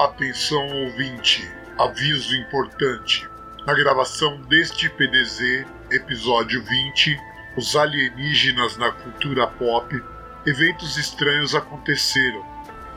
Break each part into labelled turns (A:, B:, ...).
A: Atenção ouvinte, aviso importante. Na gravação deste PDZ, episódio 20, Os alienígenas na cultura pop, eventos estranhos aconteceram,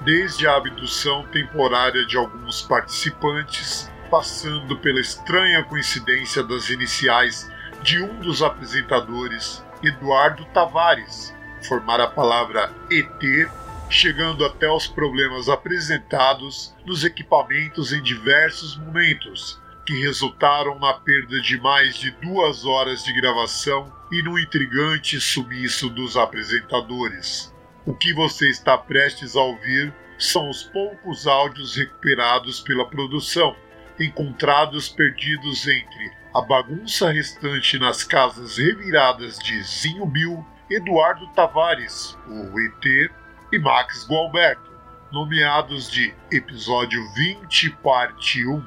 A: desde a abdução temporária de alguns participantes, passando pela estranha coincidência das iniciais de um dos apresentadores, Eduardo Tavares, formar a palavra ET chegando até os problemas apresentados nos equipamentos em diversos momentos, que resultaram na perda de mais de duas horas de gravação e no intrigante sumiço dos apresentadores. O que você está prestes a ouvir são os poucos áudios recuperados pela produção, encontrados perdidos entre a bagunça restante nas casas reviradas de Zinho Bill, Eduardo Tavares, o ET e Max Gualberto, nomeados de Episódio 20, Parte 1.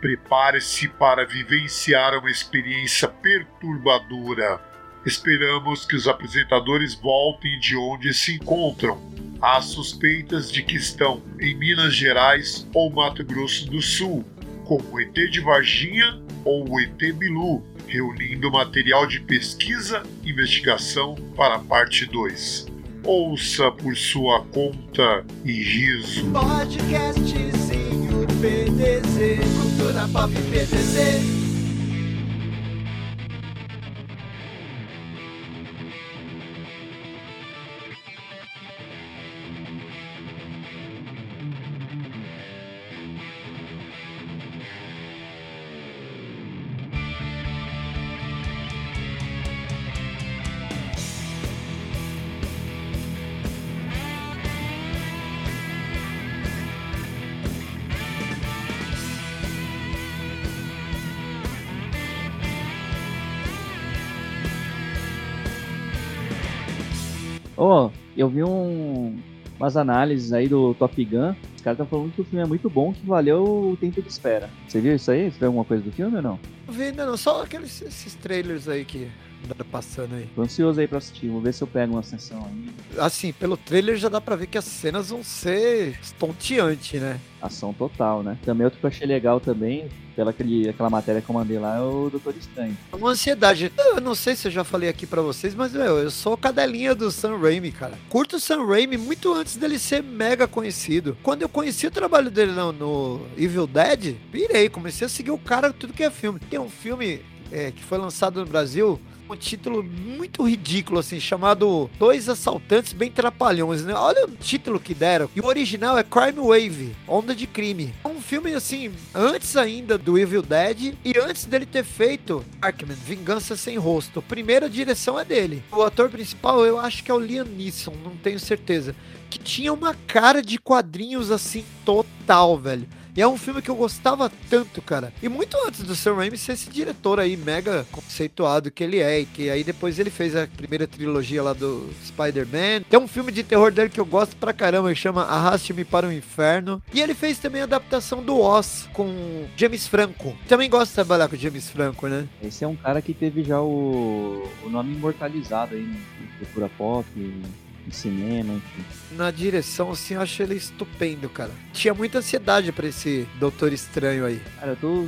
A: Prepare-se para vivenciar uma experiência perturbadora. Esperamos que os apresentadores voltem de onde se encontram. Há suspeitas de que estão em Minas Gerais ou Mato Grosso do Sul, como o ET de Varginha ou o ET Bilu, reunindo material de pesquisa e investigação para a parte 2 ouça por sua conta e riso.
B: Podcastzinho PTZ, cultura pop PTZ.
C: Oh, eu vi um, umas análises aí do Top Gun. Os caras estão falando que o filme é muito bom, que valeu o tempo de espera. Você viu isso aí? Você viu alguma coisa do filme ou não?
D: Não vi ainda não, só aqueles esses trailers aí que tá passando aí.
C: Tô ansioso aí pra assistir, vou ver se eu pego uma sessão aí.
D: Assim, pelo trailer já dá pra ver que as cenas vão ser estonteantes, né?
C: Ação total, né? Também outro que eu achei legal também, pela aquele, aquela matéria que eu mandei lá, é o Doutor Estranho.
D: Uma ansiedade. Eu não sei se eu já falei aqui para vocês, mas meu, eu sou cadelinha do Sam Raimi, cara. Curto o Sam Raimi muito antes dele ser mega conhecido. Quando eu conheci o trabalho dele no, no Evil Dead, virei, comecei a seguir o cara tudo que é filme. Tem um filme é, que foi lançado no Brasil um título muito ridículo, assim, chamado Dois Assaltantes Bem Trapalhões, né? Olha o título que deram. E o original é Crime Wave, Onda de Crime. É um filme, assim, antes ainda do Evil Dead e antes dele ter feito Darkman, Vingança Sem Rosto. Primeira direção é dele. O ator principal, eu acho que é o Liam Neeson, não tenho certeza. Que tinha uma cara de quadrinhos, assim, total, velho. E é um filme que eu gostava tanto, cara. E muito antes do Sam Raimi ser esse diretor aí, mega conceituado que ele é. E que aí depois ele fez a primeira trilogia lá do Spider-Man. Tem um filme de terror dele que eu gosto pra caramba, que chama Arraste-me para o Inferno. E ele fez também a adaptação do Oz com James Franco. Também gosto de trabalhar com James Franco, né?
C: Esse é um cara que teve já o, o nome imortalizado aí na cultura pop em cinema, enfim.
D: Na direção, assim, eu acho ele estupendo, cara. Tinha muita ansiedade para esse Doutor Estranho aí.
C: Cara, eu tô.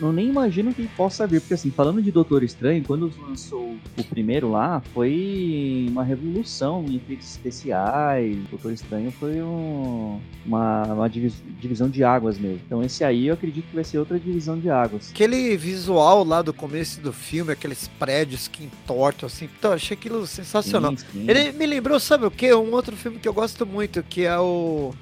C: Não nem imagino que possa vir, porque assim, falando de Doutor Estranho, quando lançou o primeiro lá, foi uma revolução em efeitos especiais. Doutor Estranho foi um, uma, uma divisão de águas mesmo. Então esse aí eu acredito que vai ser outra divisão de águas.
D: Aquele visual lá do começo do filme, aqueles prédios que entortam, assim, então, achei aquilo sensacional. Sim, sim. Ele me lembrou, sabe o que? Um outro filme que eu gosto muito, que é o.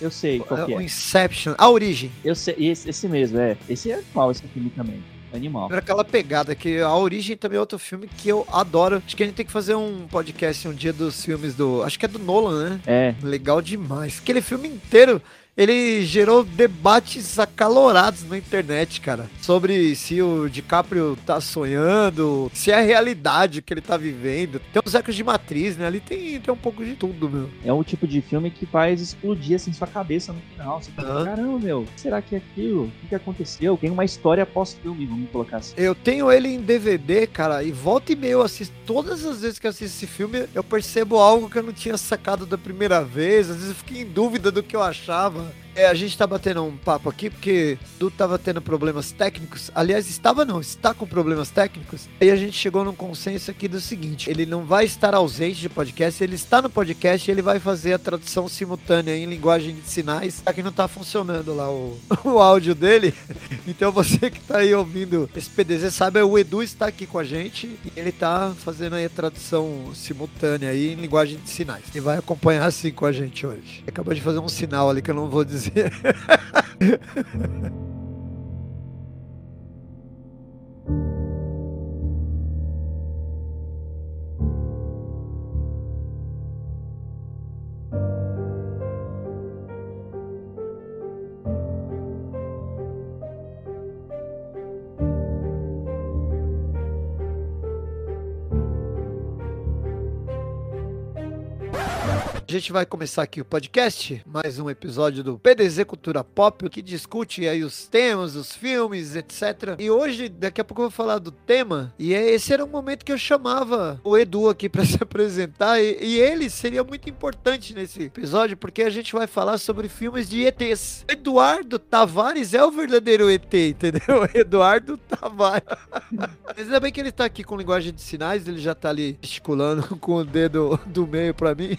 C: Eu sei qual que é.
D: O Inception, A Origem.
C: Eu sei, esse, esse mesmo, é. Esse é animal, esse filme também. Animal.
D: Era aquela pegada que A Origem também é outro filme que eu adoro. Acho que a gente tem que fazer um podcast um dia dos filmes do. Acho que é do Nolan, né?
C: É.
D: Legal demais. Aquele filme inteiro ele gerou debates acalorados na internet, cara, sobre se o DiCaprio tá sonhando, se é a realidade que ele tá vivendo. Tem uns ecos de matriz, né? Ali tem, tem um pouco de tudo, meu.
C: É o tipo de filme que faz explodir assim sua cabeça no final. Você fala, uhum. caramba, meu, será que é aquilo? O que, aconteceu? Tem uma história pós-filme, vamos colocar assim.
D: Eu tenho ele em DVD, cara, e volta e meia eu assisto. Todas as vezes que eu assisto esse filme, eu percebo algo que eu não tinha sacado da primeira vez. Às vezes eu fiquei em dúvida do que eu achava. É, a gente tá batendo um papo aqui porque Du tava tendo problemas técnicos. Aliás, estava não, está com problemas técnicos. E a gente chegou num consenso aqui do seguinte: ele não vai estar ausente de podcast, ele está no podcast e ele vai fazer a tradução simultânea em linguagem de sinais. Que não tá funcionando lá o, o áudio dele. Então você que tá aí ouvindo esse PDZ sabe, o Edu está aqui com a gente e ele tá fazendo aí a tradução simultânea aí em linguagem de sinais. E vai acompanhar assim com a gente hoje. Acabou de fazer um sinal ali que eu não vou dizer. That's it. Mm. A gente vai começar aqui o podcast, mais um episódio do PDZ Cultura Pop, que discute aí os temas, os filmes, etc. E hoje, daqui a pouco eu vou falar do tema, e é- esse era um momento que eu chamava o Edu aqui para se apresentar, e, e ele seria muito importante nesse episódio, porque a gente vai falar sobre filmes de ETs. Eduardo Tavares é o verdadeiro ET, entendeu? Eduardo Tavares. Mas ainda bem que ele tá aqui com linguagem de sinais, ele já tá ali gesticulando com o dedo do meio para mim.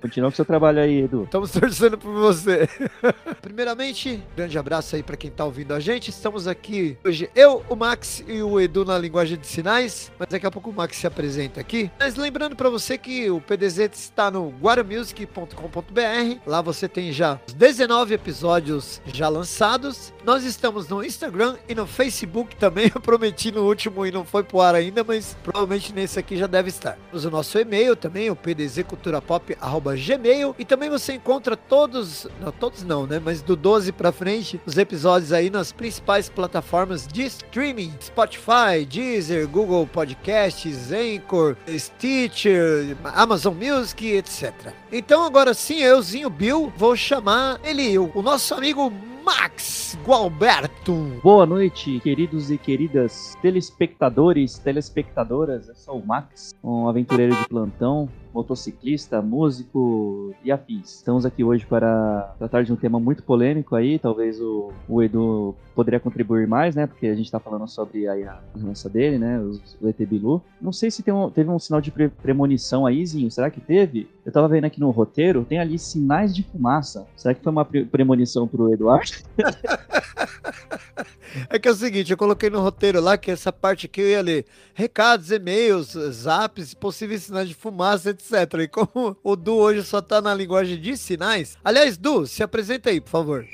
C: Continua com seu trabalho aí, Edu.
D: Estamos torcendo por você. Primeiramente, grande abraço aí para quem tá ouvindo a gente. Estamos aqui hoje, eu, o Max e o Edu na linguagem de sinais, mas daqui a pouco o Max se apresenta aqui. Mas lembrando para você que o PDZ está no guaramusic.com.br. Lá você tem já os 19 episódios já lançados. Nós estamos no Instagram e no Facebook também. Eu prometi no último e não foi pro ar ainda, mas provavelmente nesse aqui já deve estar. Temos o nosso e-mail também, o pdzculturapop.gmail. E também você encontra todos, não todos não, né? Mas do 12 pra frente, os episódios aí nas principais plataformas de streaming: Spotify, Deezer, Google Podcasts, Anchor, Stitcher, Amazon Music, etc. Então agora sim, euzinho Bill, vou chamar ele, o nosso amigo Max Gualberto.
C: Boa noite, queridos e queridas telespectadores, telespectadoras. Eu sou o Max, um aventureiro de plantão, motociclista, músico e afins. Estamos aqui hoje para tratar de um tema muito polêmico aí. Talvez o, o Edu poderia contribuir mais, né? Porque a gente está falando sobre aí a doença dele, né? os- O ET Bilu. Não sei se um- teve um sinal de pre- premonição aí, Zinho. Será que teve? Eu tava vendo aqui no roteiro, tem ali sinais de fumaça. Será que foi uma pre- premonição pro Eduardo?
D: É que é o seguinte, eu coloquei no roteiro lá que essa parte aqui eu ia ler recados, e-mails, zaps, possíveis sinais de fumaça, etc. E como o Du hoje só tá na linguagem de sinais. Aliás, Du, se apresenta aí, por favor.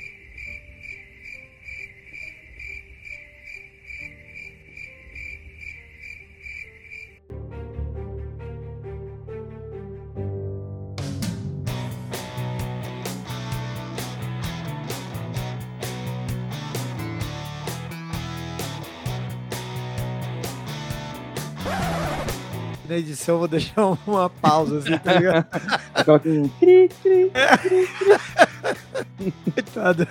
D: Na edição eu vou deixar uma pausa assim, tá ligado? Coitado.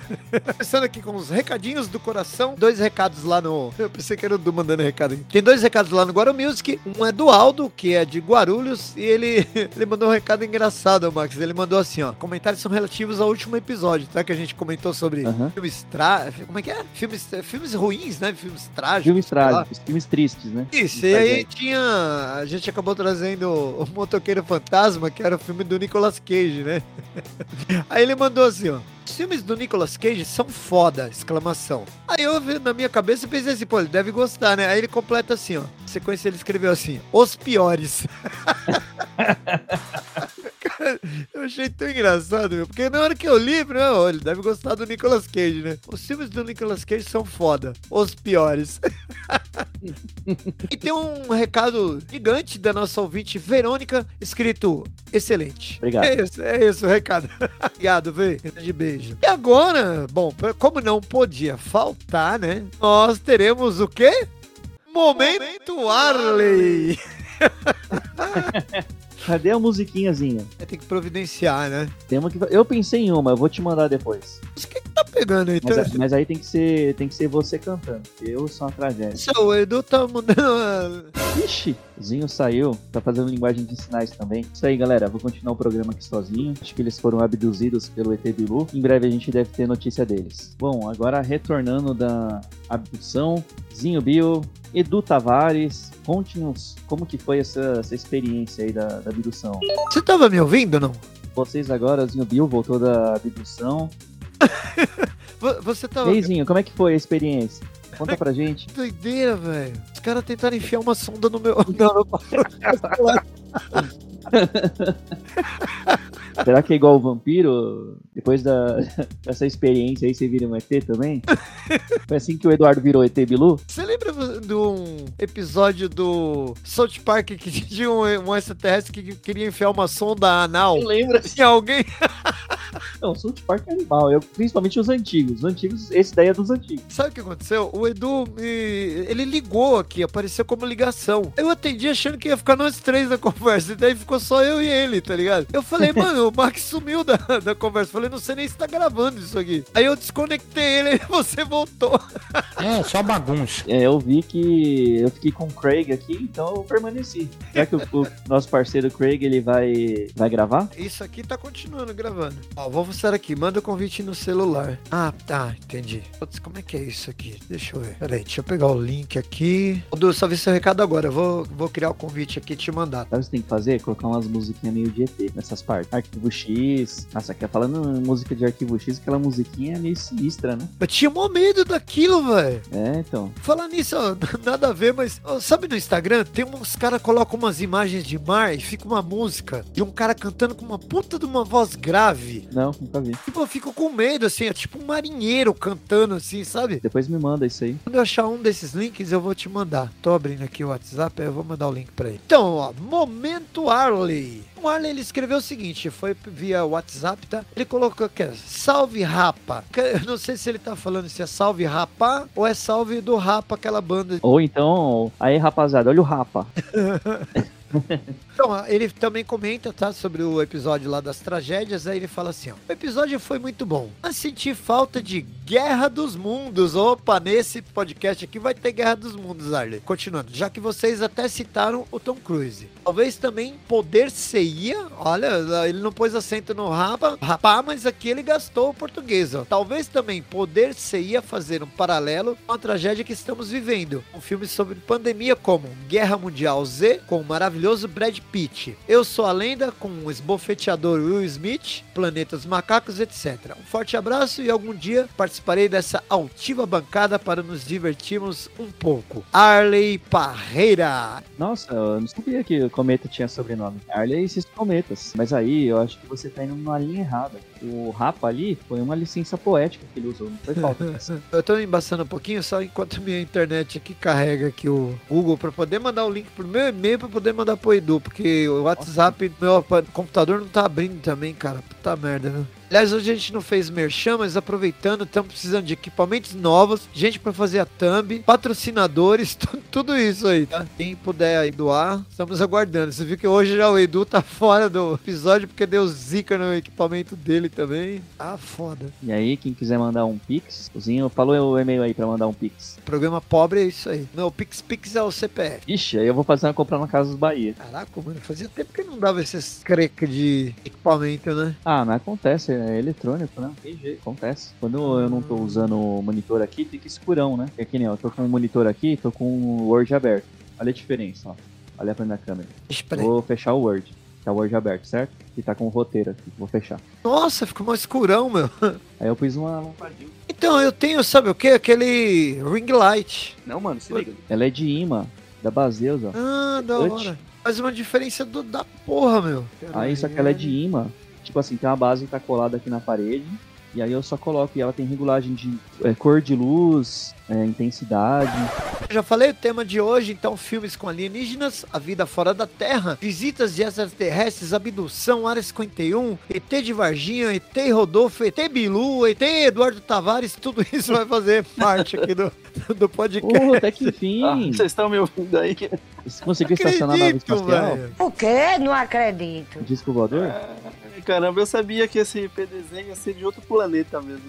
D: Começando aqui com os recadinhos do coração. Dois recados lá no. Eu pensei que era o Du mandando recado aqui. Tem dois recados lá no Guarulhos Music. Um é do Aldo, que é de Guarulhos. E ele, ele mandou um recado engraçado, Max. Ele mandou assim: ó. Comentários são relativos ao último episódio, tá? Que a gente comentou sobre
C: Aham.
D: filmes tra... Como é que é? Filmes, filmes ruins, né? Filmes trágicos.
C: Filmes trágicos, filmes tristes, né?
D: Isso, e aí tinha. A gente acabou trazendo o Motoqueiro Fantasma, que era o filme do Nicolas Cage, né? Aí ele mandou assim, ó. Os filmes do Nicolas Cage são foda, exclamação. Aí eu vi na minha cabeça pensei assim, pô, ele deve gostar, né? Aí ele completa assim, ó. Sequência ele escreveu assim, os piores. Eu achei tão engraçado, meu. Porque na hora que eu li, não, ele deve gostar do Nicolas Cage, né? Os filmes do Nicolas Cage são foda. Os piores. E tem um recado gigante da nossa ouvinte Verônica, escrito excelente.
C: Obrigado.
D: É isso, é isso o recado. Obrigado, Vê. De beijo. E agora, bom, como não podia faltar, né? Nós teremos o quê? Momento Arley.
C: Cadê a musiquinhazinha?
D: Tem que providenciar, né?
C: Tem uma que... Eu pensei em uma, eu vou te mandar depois.
D: Mas quem que tá pegando aí.
C: Mas, a- mas aí tem que ser, tem que ser você cantando. Eu sou uma tragédia.
D: Isso, o Edu tá mandando. uma-
C: Ixi, o Zinho saiu, tá fazendo linguagem de sinais também. Isso aí, galera. Vou continuar o programa aqui sozinho. Acho que eles foram abduzidos pelo ET Bilu. Em breve a gente deve ter notícia deles. Bom, agora retornando da abdução, Zinho Bio, Edu Tavares, conte-nos como que foi essa, essa experiência aí da, da abdução.
D: Você tava me ouvindo ou não?
C: Vocês agora, Zinho Bio voltou da abdução.
D: Vo- Você tava.
C: aí, Zinho, como é que foi a experiência? Conta pra gente.
D: Que doideira, velho. Os caras tentaram enfiar uma sonda no meu. Não,
C: Será que é igual o vampiro? Depois da, dessa experiência aí, você vira um ET também? Foi assim que o Eduardo virou ET Bilu?
D: Você lembra de um episódio do South Park que tinha um, um extraterrestre que queria enfiar uma sonda anal?
C: lembro.
D: Tinha alguém.
C: Não, o South Park é animal, eu, principalmente os antigos. Os antigos, esse daí é dos antigos.
D: Sabe o que aconteceu? O Edu, me... ele ligou aqui, apareceu como ligação. Eu atendi achando que ia ficar nós três na conversa, e daí ficou só eu e ele, tá ligado? Eu falei, mano, o Max sumiu da, da conversa. Falei, não sei nem se tá gravando isso aqui. Aí eu desconectei ele e você voltou.
E: É, só bagunça.
C: É, eu vi que eu fiquei com o Craig aqui, então eu permaneci. Será que o, o nosso parceiro Craig ele vai, vai gravar?
D: Isso aqui tá continuando gravando. Ó, vou mostrar aqui. Manda o convite no celular. Ah, tá. Entendi. Putz, como é que é isso aqui? Deixa eu ver. Pera aí, deixa eu pegar o link aqui. Du, só vi seu recado agora. Eu vou, vou criar o convite aqui e te mandar.
C: Sabe o que você tem que fazer? Colocar umas musiquinhas meio de ET nessas partes. Arquivo X. Nossa, aqui falando em música de Arquivo X, aquela musiquinha é meio sinistra, né?
D: Eu tinha mó medo daquilo, velho.
C: É, então.
D: Falar nisso, ó, nada a ver, mas sabe no Instagram? Tem uns caras colocam umas imagens de mar e fica uma música de um cara cantando com uma puta de uma voz grave.
C: Não, nunca vi.
D: Tipo, eu fico com medo, assim, é tipo um marinheiro cantando, assim, sabe?
C: Depois me manda isso aí.
D: Quando eu achar um desses links, eu vou te mandar. Tô abrindo aqui o WhatsApp, eu vou mandar o link pra ele. Então, ó, Momento Arley. O Arley, ele escreveu o seguinte, foi via WhatsApp, tá? Ele colocou aqui, ó, salve Rapa. Que- Eu não sei se ele tá falando se é salve Rapa ou é salve do Rapa, aquela banda.
C: Ou então, aí rapaziada, olha o Rapa.
D: Então, ele também comenta, tá, sobre o episódio lá das tragédias, aí ele fala assim, ó, o episódio foi muito bom, mas senti falta de Guerra dos Mundos. Opa, nesse podcast aqui vai ter Guerra dos Mundos, Arley. Continuando, já que vocês até citaram o Tom Cruise. Talvez também Poder Ceia, olha, ele não pôs acento no rapa, rapá, mas aqui ele gastou o português, ó. Talvez também Poder Ceia fazer um paralelo com a tragédia que estamos vivendo. Um filme sobre pandemia como Guerra Mundial Z, com o maravilhoso Brad Pitt. Eu Sou a Lenda, com o esbofeteador Will Smith, Planeta dos Macacos, etc. Um forte abraço e algum dia participarei dessa altiva bancada para nos divertirmos um pouco. Arley Parreira.
C: Nossa, eu não sabia que o cometa tinha sobrenome. Arley e esses cometas. Mas aí eu acho que você tá indo numa linha errada. O Rapa ali foi uma licença poética que ele usou, não foi falta.
D: Eu tô embaçando um pouquinho só enquanto minha internet aqui carrega aqui o Google para poder mandar o link pro meu e-mail para poder mandar pro Edu, porque o WhatsApp do meu computador não tá abrindo também, cara. Puta merda, né? Aliás, hoje a gente não fez merchan, mas aproveitando, estamos precisando de equipamentos novos, gente para fazer a thumb, patrocinadores, tu- tudo isso aí, tá? Quem puder aí doar, estamos aguardando. Você viu que hoje já o Edu tá fora do episódio porque deu zica no equipamento dele também. Ah, foda.
C: E aí, quem quiser mandar um pix, o Zinho falou o e-mail aí pra mandar um pix.
D: Programa pobre é isso aí. Não, o Pix Pix é o CPF.
C: Ixi, aí eu vou fazer uma compra na Casa dos Bahia.
D: Caraca, mano, fazia tempo que não dava esses creca de equipamento, né?
C: Ah, mas acontece, é eletrônico, né? Não tem jeito, acontece. Quando eu não tô usando o monitor aqui, fica escurão, né? É que nem, ó, eu tô com o monitor aqui, tô com o Word aberto. Olha a diferença, ó. Olha pra minha câmera.
D: Aí.
C: Vou fechar o Word. Tá o Word aberto, certo? E tá com o roteiro aqui. Vou fechar.
D: Nossa, ficou mais escurão, meu.
C: Aí eu pus uma lampadinha.
D: Então, eu tenho, sabe o que? Aquele ring light.
C: Não, mano, se liga. Ela é de imã, da Baseus, ó.
D: Ah, da hora. Faz uma diferença do, da porra, meu.
C: Aí só que ela é de imã. Tipo assim, tem uma base que tá colada aqui na parede. E aí eu só coloco e ela tem regulagem de é, cor de luz, é, intensidade.
D: Eu já falei o tema de hoje, então, filmes com alienígenas, a vida fora da Terra, visitas de extraterrestres, abdução, Área 51, ET de Varginha, ET Rodolfo, ET Bilu, ET Eduardo Tavares, tudo isso vai fazer parte aqui do, do podcast.
C: Pô, até que enfim!
F: Ah, vocês estão me ouvindo aí?
C: Você conseguiu estacionar a nave espacial?
D: velho.
G: O quê? Não acredito.
C: Disco voador?
F: Caramba, eu sabia que esse PDZ ia ser de outro planeta mesmo.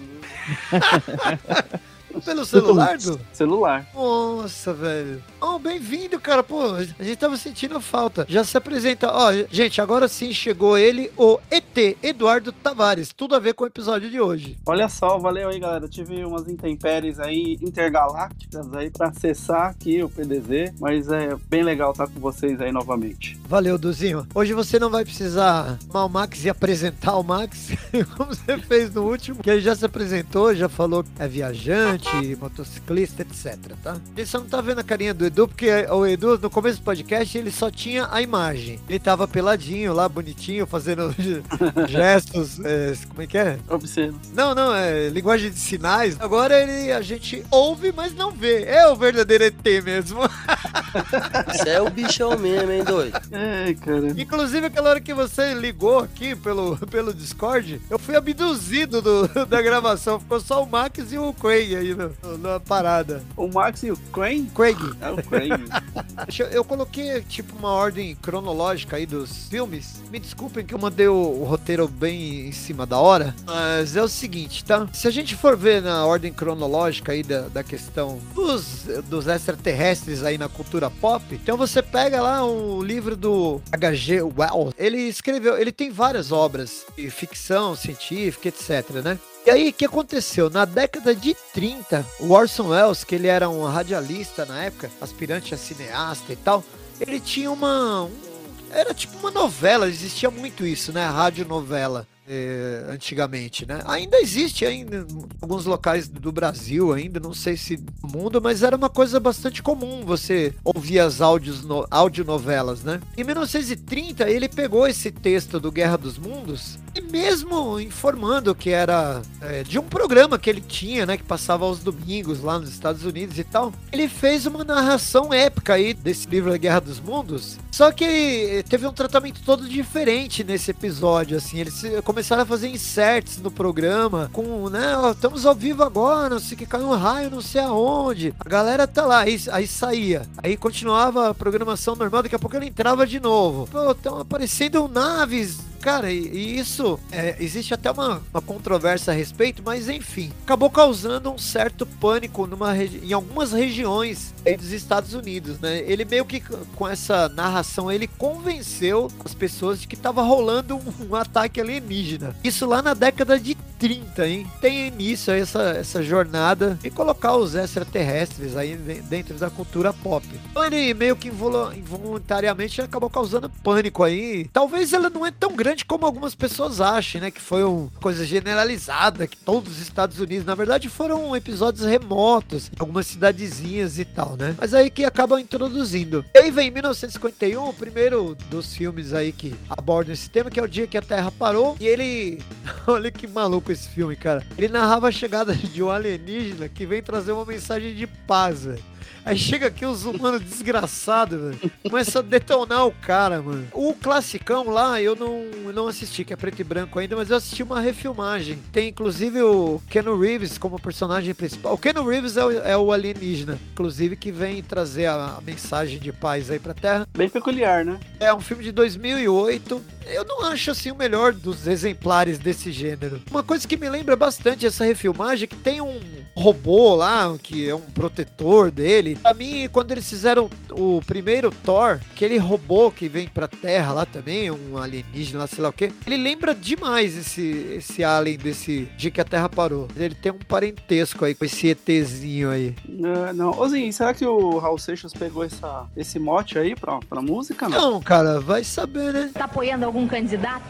D: Pelo celular, Du?
F: Celular.
D: Nossa, velho. Oh, bem-vindo, cara. Pô, a gente tava sentindo falta. Já se apresenta. Ó, gente, agora sim chegou ele, o ET, Eduardo Tavares. Tudo a ver com o episódio de hoje.
F: Olha só, valeu aí, galera. Tive umas intempéries aí intergalácticas aí pra acessar aqui o PDZ, mas é bem legal estar com vocês aí novamente.
D: Valeu, Duzinho. Hoje você não vai precisar o Max e apresentar o Max, como você fez no último, que ele já se apresentou, já falou que é viajante, motociclista, etc, tá? Ele só não tá vendo a carinha do Edu, porque o Edu, no começo do podcast, ele só tinha a imagem. Ele tava peladinho lá, bonitinho, fazendo gestos, é, como é que é?
F: Observe.
D: Não, não, é linguagem de sinais. Agora ele, a gente ouve, mas não vê. É o verdadeiro ET mesmo.
G: Você é o bichão mesmo, hein, doido?
F: É, cara.
D: Inclusive, aquela hora que você ligou aqui pelo, pelo Discord, eu fui abduzido do- da gravação. Ficou só o Max e o Craig aí no- no- na parada.
F: O Max e o Crane?
D: Craig,
F: É o Crane.
D: eu coloquei tipo uma ordem cronológica aí dos filmes. Me desculpem que eu mandei o, o roteiro bem em cima da hora. Mas é o seguinte, tá? Se a gente for ver na ordem cronológica aí da, da questão dos, dos extraterrestres aí na cultura pop, então você pega lá o livro do H.G. Wells. Ele escreveu, ele tem várias obras de ficção científica, etc, né? E aí, o que aconteceu? Na década de 30, o Orson Welles, que ele era um radialista na época, aspirante a cineasta e tal, ele tinha uma. um- era tipo uma novela, existia muito isso, né? Radionovela. Eh, antigamente, né? Ainda existe ainda em alguns locais do Brasil, ainda não sei se no mundo, mas era uma coisa bastante comum você ouvir as áudios no, audionovelas, né? Em 1930 ele pegou esse texto do Guerra dos Mundos e mesmo informando que era é, de um programa que ele tinha, né, que passava aos domingos lá nos Estados Unidos e tal, ele fez uma narração épica aí desse livro da Guerra dos Mundos. Só que teve um tratamento todo diferente nesse episódio, assim, eles se- começaram a fazer inserts no programa com, né, ó, estamos ao vivo agora, não sei que caiu um raio, não sei aonde. A galera tá lá, aí, aí saía, aí continuava a programação normal, daqui a pouco ele entrava de novo. Pô, estão aparecendo naves Cara, e, e isso é, existe até uma, uma controvérsia a respeito, mas enfim, acabou causando um certo pânico numa em algumas regiões dos Estados Unidos, né? Ele meio que com essa narração ele convenceu as pessoas de que tava rolando um, um ataque alienígena. Isso lá na década de 30, hein? Tem início essa, essa jornada e colocar os extraterrestres aí de- dentro da cultura pop. Então ele meio que involu- involuntariamente acabou causando pânico aí. Talvez ela não é tão grande como algumas pessoas acham, né? Que foi uma coisa generalizada, que todos os Estados Unidos, na verdade, foram episódios remotos, algumas cidadezinhas e tal, né? Mas aí que acabam introduzindo. E aí vem 1951, o primeiro dos filmes aí que abordam esse tema, que é o dia que a Terra parou. E ele. Olha que maluco esse filme, cara. Ele narrava a chegada de um alienígena que vem trazer uma mensagem de paz, velho. Aí chega aqui os humanos desgraçados, velho. Começa a detonar o cara, mano. O classicão lá, eu não, eu não assisti, que é preto e branco ainda, mas eu assisti uma refilmagem. Tem inclusive o Keanu Reeves como personagem principal. O Keanu Reeves é o, é o alienígena, inclusive, que vem trazer a, a mensagem de paz aí pra Terra.
F: Bem peculiar, né?
D: É um filme de 2008. Eu não acho assim o melhor dos exemplares desse gênero. Uma coisa que me lembra bastante essa refilmagem é que tem um robô lá que é um protetor dele. Pra mim, quando eles fizeram o primeiro Thor, aquele robô que vem pra Terra lá também, um alienígena lá, sei lá o que, ele lembra demais esse esse alien desse dia que a Terra parou. Ele tem um parentesco aí com esse ETzinho aí.
F: É, não. Ô, será que o Raul Seixas pegou essa, esse mote aí pra, pra música? Não.
D: Não, cara, vai saber, né?
H: Tá apoiando algum candidato?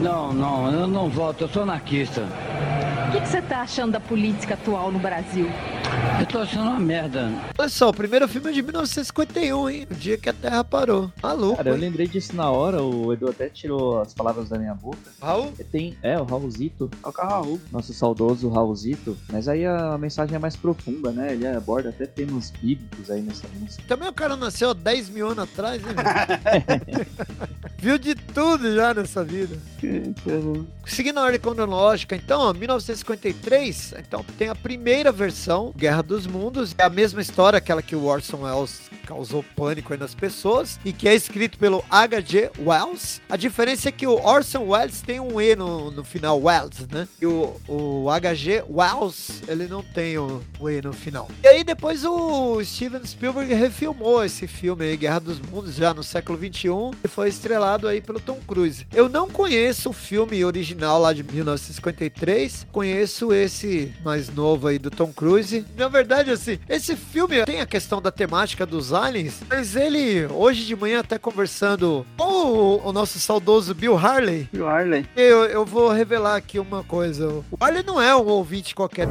E: Não, não, eu não voto, eu sou anarquista.
H: O que que você tá achando da política atual no Brasil?
E: Eu tô achando uma merda.
D: Olha só, o primeiro filme é de 1951, hein? O dia que a Terra parou. Maluco,
C: Cara, eu
D: hein?
C: lembrei disso na hora, o Edu até tirou as palavras da minha boca.
D: Raul?
C: Tem, é, o Raulzito,
F: É o Raul.
C: nosso saudoso Raulzito, mas aí a mensagem é mais profunda, né? Ele aborda até temas bíblicos aí nessa música.
D: Também o cara nasceu há 10 mil anos atrás, né? Viu de tudo já nessa vida.
F: Que-
D: Seguindo a ordem cronológica, então, ó, 1953, então tem a primeira versão, Guerra dos Mundos, é a mesma história, aquela que o Orson Welles causou pânico nas pessoas, e que é escrito pelo H.G. Wells. A diferença é que o Orson Welles tem um E no, no final, Wells, né? E o, o H.G. Wells, ele não tem o, o E no final. E aí depois o Steven Spielberg refilmou esse filme aí, Guerra dos Mundos, já no século 21, e foi estrelado aí pelo Tom Cruise. Eu não conheço o filme original lá de 1953, conheço esse mais novo aí do Tom Cruise. Na verdade, assim, esse filme tem a questão da temática dos aliens, mas ele, hoje de manhã, até conversando com o, o nosso saudoso Bill Harley,
F: E o Arley?
D: eu, eu vou revelar aqui uma coisa. O Harley não é um ouvinte qualquer.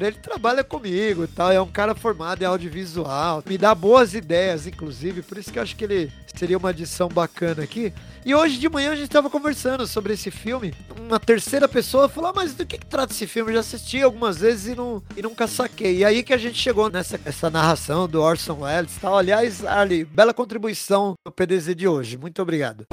D: Ele trabalha comigo e tal, é um cara formado em audiovisual, me dá boas ideias, inclusive, por isso que eu acho que ele seria uma adição bacana aqui. E hoje de manhã a gente tava conversando sobre esse filme. Uma terceira pessoa falou: ah, mas do que, que trata esse filme? Eu já assisti algumas vezes e, não, e nunca saquei. E aí que a gente chegou nessa essa narração do Orson Welles e tal. Aliás, Ali, bela contribuição no PDZ de hoje. Muito obrigado.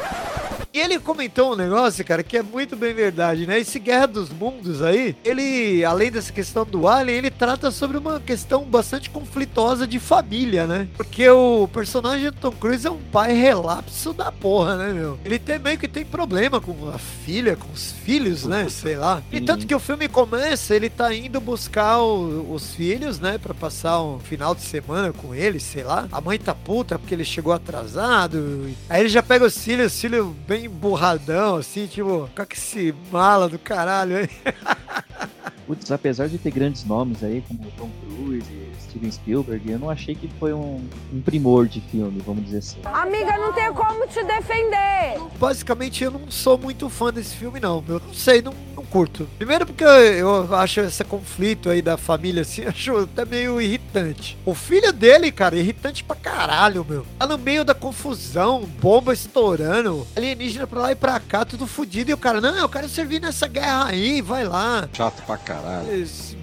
D: E ele comentou um negócio, cara, que é muito bem verdade, né? Esse Guerra dos Mundos aí, ele, além dessa questão do Alien, ele trata sobre uma questão bastante conflituosa de família, né? Porque o personagem do Tom Cruise é um pai relapso da porra, né, meu? Ele tem meio que tem problema com a filha, com os filhos, né? Sei lá. E tanto que o filme começa, ele tá indo buscar o- os filhos, né? Pra passar um final de semana com eles, sei lá. A mãe tá puta porque ele chegou atrasado. Aí ele já pega os filhos, os filhos bem burradão, assim, tipo, com esse mala do caralho aí.
C: Putz, apesar de ter grandes nomes aí, como Tom Cruise e Steven Spielberg, eu não achei que foi um, um primor de filme, vamos dizer assim.
I: Amiga, não tem como te defender.
D: Basicamente, eu não sou muito fã desse filme, não. Eu não sei, não curto. Primeiro porque eu, acho esse conflito aí da família, assim, acho até meio irritante. O filho dele, cara, irritante pra caralho, meu. Tá no meio da confusão, bomba estourando, alienígena pra lá e pra cá, tudo fudido. E o cara, não, eu quero servir nessa guerra aí, vai lá.
J: Chato pra caralho.
D: Se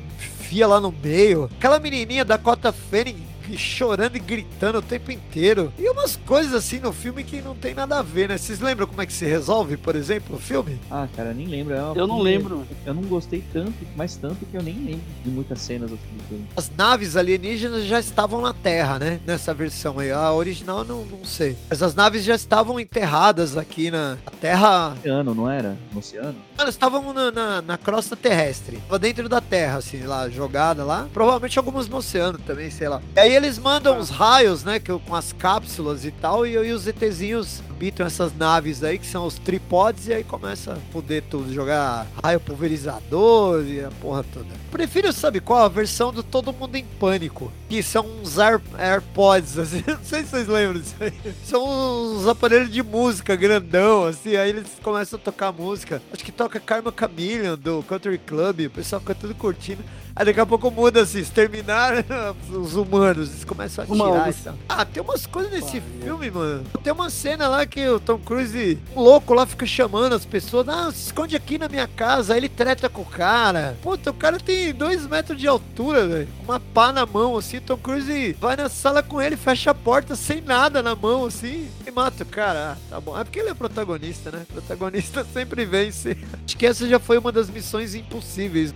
D: enfia lá no meio. Aquela menininha da Cota Fanning chorando e gritando o tempo inteiro. E umas coisas assim no filme que não tem nada a ver, né? Vocês lembram como é que se resolve, por exemplo, o filme?
C: Ah, cara, nem lembro. é uma
F: Eu não
C: filme-
F: lembro.
C: Eu não gostei tanto, mas tanto que eu nem lembro de muitas cenas assim do filme.
D: As naves alienígenas já estavam na Terra, né? Nessa versão aí. A original eu não, não sei. Mas as naves já estavam enterradas aqui na Terra.
C: Oceano, não era? No oceano?
D: Elas estavam na, na, na crosta terrestre. Dentro da Terra, assim, lá, jogada lá. Provavelmente algumas no oceano também, sei lá. E aí eles mandam os raios, né? Que, com as cápsulas e tal. E, e os ETzinhos habitam essas naves aí, que são os tripods. E aí começa a poder tudo. Jogar raio pulverizador e a porra toda. Prefiro, sabe qual? A versão do Todo Mundo em Pânico. Que são uns Air, AirPods, assim. Não sei se vocês lembram disso aí. São uns aparelhos de música grandão, assim. Aí eles começam a tocar música. Acho que toca Karma Chameleon do Country Club. O pessoal fica tudo curtindo. Aí daqui a pouco muda assim, exterminar os humanos, eles começam a atirar e tal. Ah, tem umas coisas nesse filme, mano. Tem uma cena lá que o Tom Cruise, louco lá, fica chamando as pessoas. Ah, se esconde aqui na minha casa. Aí ele treta com o cara. Puta, o cara tem dois metros de altura, velho. Uma pá na mão, assim. Tom Cruise vai na sala com ele, fecha a porta sem nada na mão, assim. E mata o cara. Ah, tá bom. É porque ele é protagonista, né? Protagonista sempre vence. Acho que essa já foi uma das missões impossíveis.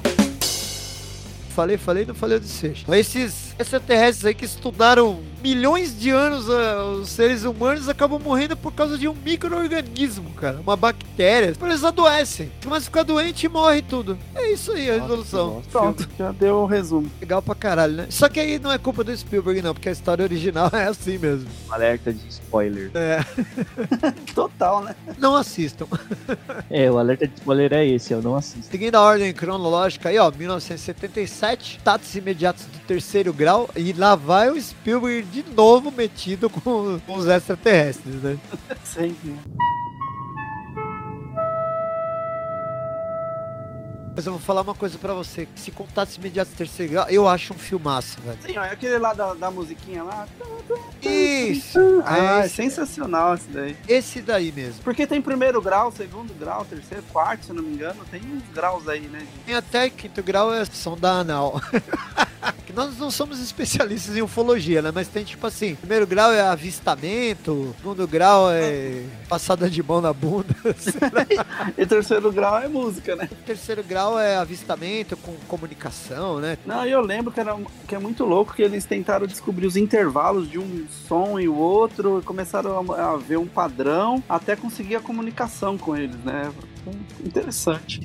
D: Falei, falei, não falei o desfecho. Esses extraterrestres aí que estudaram milhões de anos ah, os seres humanos acabam morrendo por causa de um micro-organismo, cara. Uma bactéria. Eles adoecem. Começa a ficar doente e morre tudo. É isso aí a resolução.
F: Pronto, já deu o resumo.
D: Legal pra caralho, né? Só que aí não é culpa do Spielberg, não, porque a história original é assim mesmo.
C: Alerta de spoiler.
D: É.
F: Total, né?
D: Não assistam.
C: É, o alerta de spoiler é esse, eu não assisto.
D: Seguindo a ordem cronológica aí, ó, 1977, status imediatos do terceiro grau, e lá vai o Spielberg de novo metido com, com os extraterrestres, né?
F: Sempre.
D: Mas eu vou falar uma coisa pra você, que se contatos imediatos do terceiro grau, eu acho um filmaço, velho.
F: Sim, ó, é aquele lá da, da musiquinha lá.
D: Isso!
F: Ah, é sensacional esse daí.
D: esse daí mesmo.
F: Porque tem primeiro grau, segundo grau, terceiro, quarto, se não me engano. Tem uns graus aí, né? de-
D: Tem até quinto grau é sonda anal. nós não somos especialistas em ufologia, né? Mas tem tipo assim, primeiro grau é avistamento, segundo grau é passada de mão na bunda.
F: E terceiro grau é música, né?
D: terceiro grau é avistamento com comunicação, né?
F: Não, e eu lembro que, era, que é muito louco que eles tentaram descobrir os intervalos de um som e o outro, começaram a, a ver um padrão até conseguir a comunicação com eles, né? Interessante.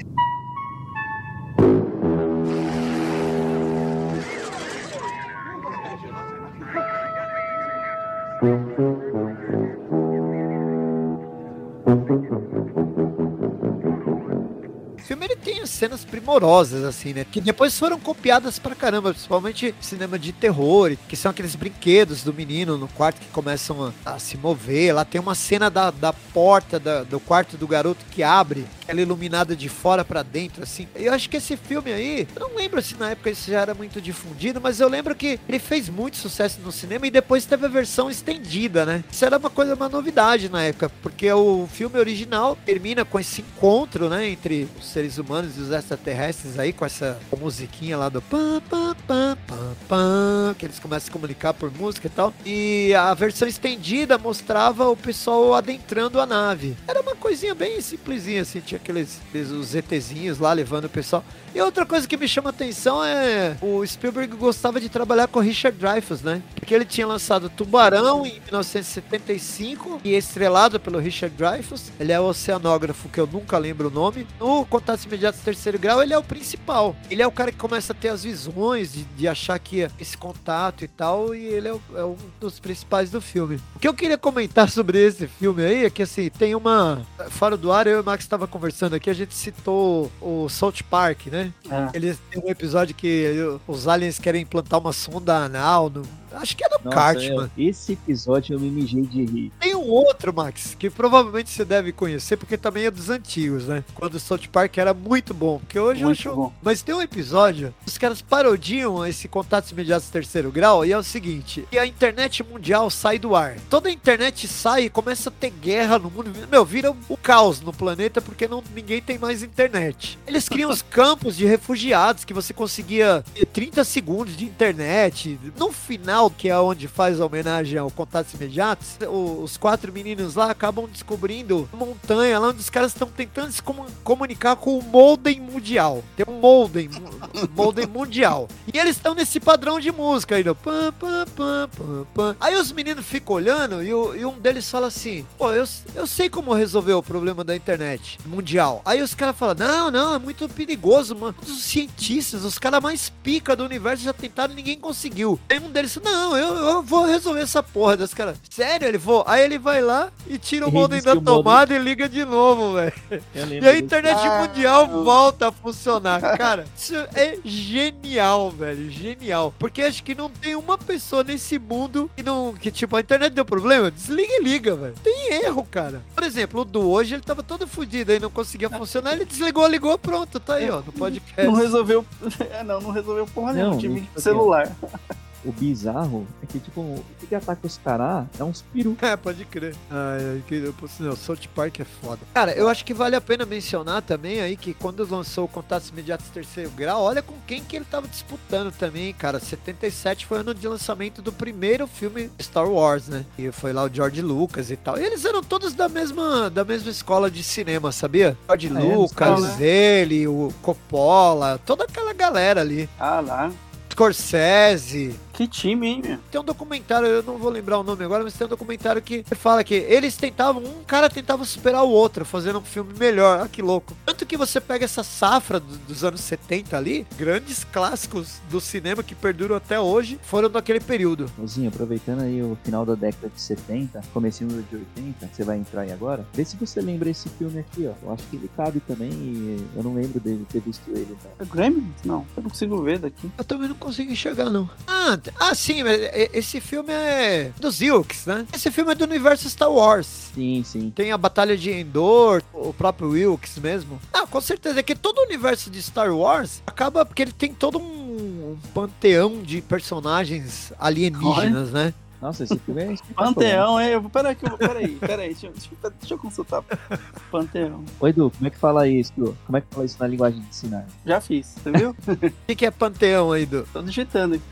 D: Primorosas, assim, né? Que depois foram copiadas pra caramba, principalmente cinema de terror, que são aqueles brinquedos do menino no quarto que começam a, a se mover. Lá tem uma cena da, da porta da- do quarto do garoto que abre, ela é iluminada de fora pra dentro, assim. Eu acho que esse filme aí, eu não lembro se na época isso já era muito difundido, mas eu lembro que ele fez muito sucesso no cinema e depois teve a versão estendida, né? Isso era uma coisa, uma novidade na época, porque o filme original termina com esse encontro, né, entre os seres humanos e os extraterrestres aí, com essa musiquinha lá do pam, pam, pam, pam, pam, que eles começam a comunicar por música e tal. E a versão estendida mostrava o pessoal adentrando a nave. Era uma coisinha bem simplesinha, assim, tinha aqueles, os ETzinhos lá levando o pessoal. E outra coisa que me chama atenção é o Spielberg gostava de trabalhar com Richard Dreyfuss, né? Porque ele tinha lançado Tubarão em 1975 e estrelado pelo Richard Dreyfuss. Ele é o oceanógrafo que eu nunca lembro o nome. No Contatos Imediatos Terceiro Grau, ele é o principal. Ele é o cara que começa a ter as visões de, de achar que esse contato e tal, e ele é, o- é um dos principais do filme. O que eu queria comentar sobre esse filme aí é que, assim, tem uma... Fora do ar, eu e o Max estava conversando aqui, a gente citou o Salt Park, né?
F: É.
D: Eles têm um episódio que os aliens querem implantar uma sonda anal no... Acho que é no
C: Nossa,
D: Cartman.
C: eu- esse episódio eu me mijei de rir.
D: Tem um outro, Max, que provavelmente você deve conhecer, porque também é dos antigos, né? Quando o South Park era muito bom. Porque hoje
F: Muito
D: eu acho.
F: bom.
D: Mas tem um episódio, os caras parodiam esse Contatos Imediatos Terceiro Grau, e é o seguinte: que a internet mundial sai do ar. Toda a internet sai e começa a ter guerra no mundo. Meu, vira o caos no planeta porque não, ninguém tem mais internet. Eles criam os campos de refugiados que você conseguia ter 30 segundos de internet. No final, que é onde faz a homenagem ao Contatos Imediatos, os quatro meninos lá acabam descobrindo uma montanha lá onde os caras estão tentando se comu- comunicar com o Molden Mundial. Tem um Molden, Molden Mundial. E eles estão nesse padrão de música aí, pam, pam, pam, pam, pam. Aí os meninos ficam olhando e, o- e um deles fala assim: Pô, eu, eu sei como resolver o problema da internet mundial. Aí os caras falam: Não, não, é muito perigoso, mano. Os cientistas, os caras mais pica do universo já tentaram ninguém conseguiu. Aí um deles Não, eu, eu vou resolver essa porra. Dos caras, sério? Ele vou. Aí ele vai lá e tira o modem da
C: o modem-
D: tomada e liga de novo, velho. E a internet
F: Ah,
D: mundial
F: não.
D: volta a funcionar. Cara, isso é genial, velho. Genial. Porque acho que não tem uma pessoa nesse mundo que não. Que tipo, a internet deu problema. Desliga e liga, velho. Tem erro, cara. Por exemplo, o do hoje ele tava todo fudido aí, não conseguia funcionar. Ele desligou, ligou, pronto. Tá aí, ó. No podcast.
F: Não resolveu. É, não, não resolveu porra nenhuma.
C: Aqui,
F: celular.
C: O bizarro é que, tipo, o que ataca os caras é uns peru.
D: É, pode crer. Ai, ai, que eu posso não, South Park é foda. Cara, eu acho que vale a pena mencionar também aí que quando lançou o Contatos Imediatos Terceiro Grau, olha com quem que ele tava disputando também, cara. 77 foi o ano de lançamento do primeiro filme Star Wars, né? E foi lá o George Lucas e tal. E eles eram todos da mesma, da mesma escola de cinema, sabia? George
C: Ah, é,
D: Lucas,
F: escola,
D: ele, o Coppola, toda aquela galera ali.
F: Ah lá.
D: Scorsese,
F: Que time, hein, meu?
D: tem um documentário, eu não vou lembrar o nome agora, mas tem um documentário que fala que eles tentavam, um cara tentava superar o outro, fazendo um filme melhor. Ah, que louco. Tanto que você pega essa safra do- dos anos 70 ali, grandes clássicos do cinema que perduram até hoje, foram daquele período.
C: Ozinho, aproveitando aí o final da década de 70, comecinho de 80, que você vai entrar aí agora, vê se você lembra esse filme aqui, ó. Eu acho que ele cabe também e eu não lembro dele ter visto ele. Tá?
F: É Gremlins? Não, eu não consigo ver daqui.
D: Eu também não consigo enxergar, não. Ah, ah sim, esse filme é dos Wilkes, né? Esse filme é do universo Star Wars.
C: Sim, sim.
D: Tem a Batalha de Endor, o próprio Wilkes mesmo. Ah, com certeza. É que todo o universo de Star Wars acaba porque ele tem todo um panteão de personagens alienígenas, né?
C: Nossa, esse filme é
F: Panteão, é. eu- Peraí, que eu- peraí, peraí, deixa, eu- deixa, eu- consultar. Panteão.
C: Ô Edu, como é que fala isso? Como é que fala isso na linguagem de sinais?
F: Já fiz, você viu?
D: O que, que é panteão aí, do
F: Tô digitando aqui.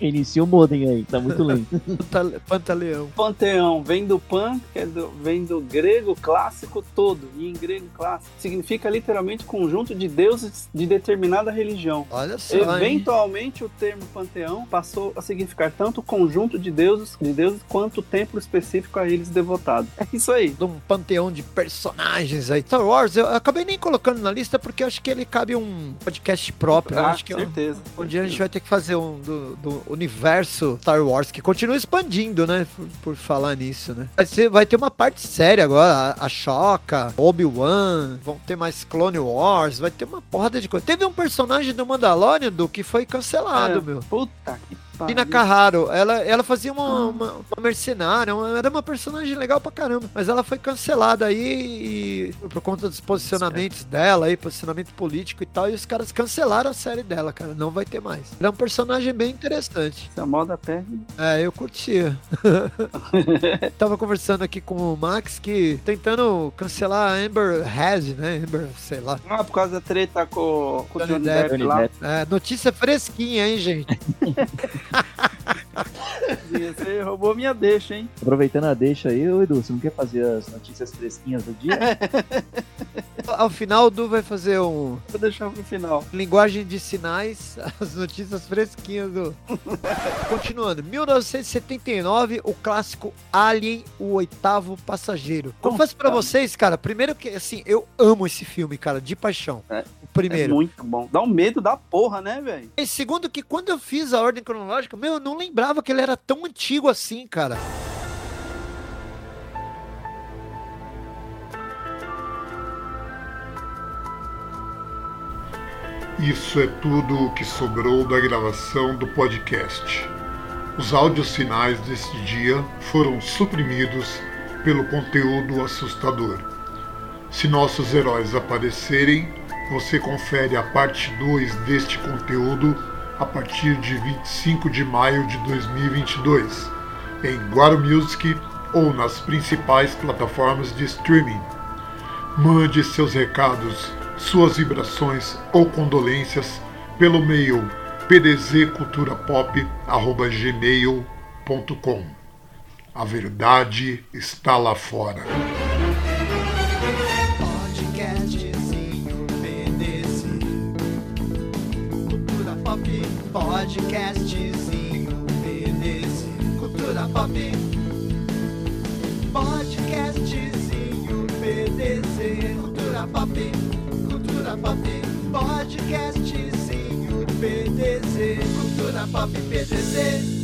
C: Inicia o modem aí, tá muito lento.
D: Panta- Pantaleão?
F: Panteão vem do pan, que é do- vem do grego clássico todo. E em grego clássico significa literalmente conjunto de deuses de determinada religião.
D: Olha só, hein?
F: Eventualmente o termo panteão passou a significar tanto conjunto de deuses, de deuses quanto templo específico a eles devotado. É isso aí.
D: de um panteão de personagens aí. Star Wars, eu acabei nem colocando na lista porque eu acho que ele cabe um podcast próprio.
F: Ah,
D: acho que é um-
F: certeza.
D: um dia a gente vai ter que fazer um do, do universo Star Wars, que continua expandindo, né? Por, por falar nisso, né? Vai, ser- vai ter uma parte séria agora. A, a Shoka, Obi-Wan, vão ter mais Clone Wars, vai ter uma porrada de coisa. Teve um personagem do Mandalorian do que foi cancelado,
F: É,
D: meu.
F: Puta que Pariu.
D: Carraro, ela, ela fazia uma, uma, uma mercenária, uma- era uma personagem legal pra caramba, mas ela foi cancelada aí e- por conta dos posicionamentos dela aí, posicionamento político e tal, e os caras cancelaram a série dela, cara, não vai ter mais. Ela é um personagem bem interessante.
F: Se a moda.
D: É, eu curtia. Tava conversando aqui com o Max que tentando cancelar a Amber Heard, né? Amber, sei lá.
F: Ah, por causa da treta com, com o
D: Johnny
F: Johnny
D: Depp.
F: Depp lá.
C: Depp.
D: É, notícia fresquinha, hein, gente?
F: Você roubou minha deixa, hein?
C: Aproveitando a deixa aí, ô Edu, você não quer fazer as notícias fresquinhas do dia?
D: Ao final, o Du vai fazer um
F: Vou deixar pro final.
D: linguagem de sinais, as notícias fresquinhas do. Continuando, 1979, o clássico Alien, o oitavo passageiro. Confesso pra vocês, cara, primeiro que assim, eu amo esse filme, cara, de paixão.
F: É.
D: O
F: É
D: primeiro.
F: muito bom. Dá um medo da porra, né, velho?
D: E segundo que quando eu fiz a ordem cronológica, meu, eu não lembrava que ele era tão antigo assim, cara.
A: Isso é tudo o que sobrou da gravação do podcast. Os áudios finais deste dia foram suprimidos pelo conteúdo assustador. Se nossos heróis aparecerem, você confere a parte 2 deste conteúdo a partir de 25 de maio de 2022 em Guaro Music ou nas principais plataformas de streaming. Mande seus recados, suas vibrações ou condolências pelo e-mail pdzculturapop@gmail.com. A verdade está lá fora.
B: Podcastzinho PDC. Cultura pop. Podcastzinho PDC. Cultura pop. Cultura pop. Podcastzinho PDC. Cultura pop PDC.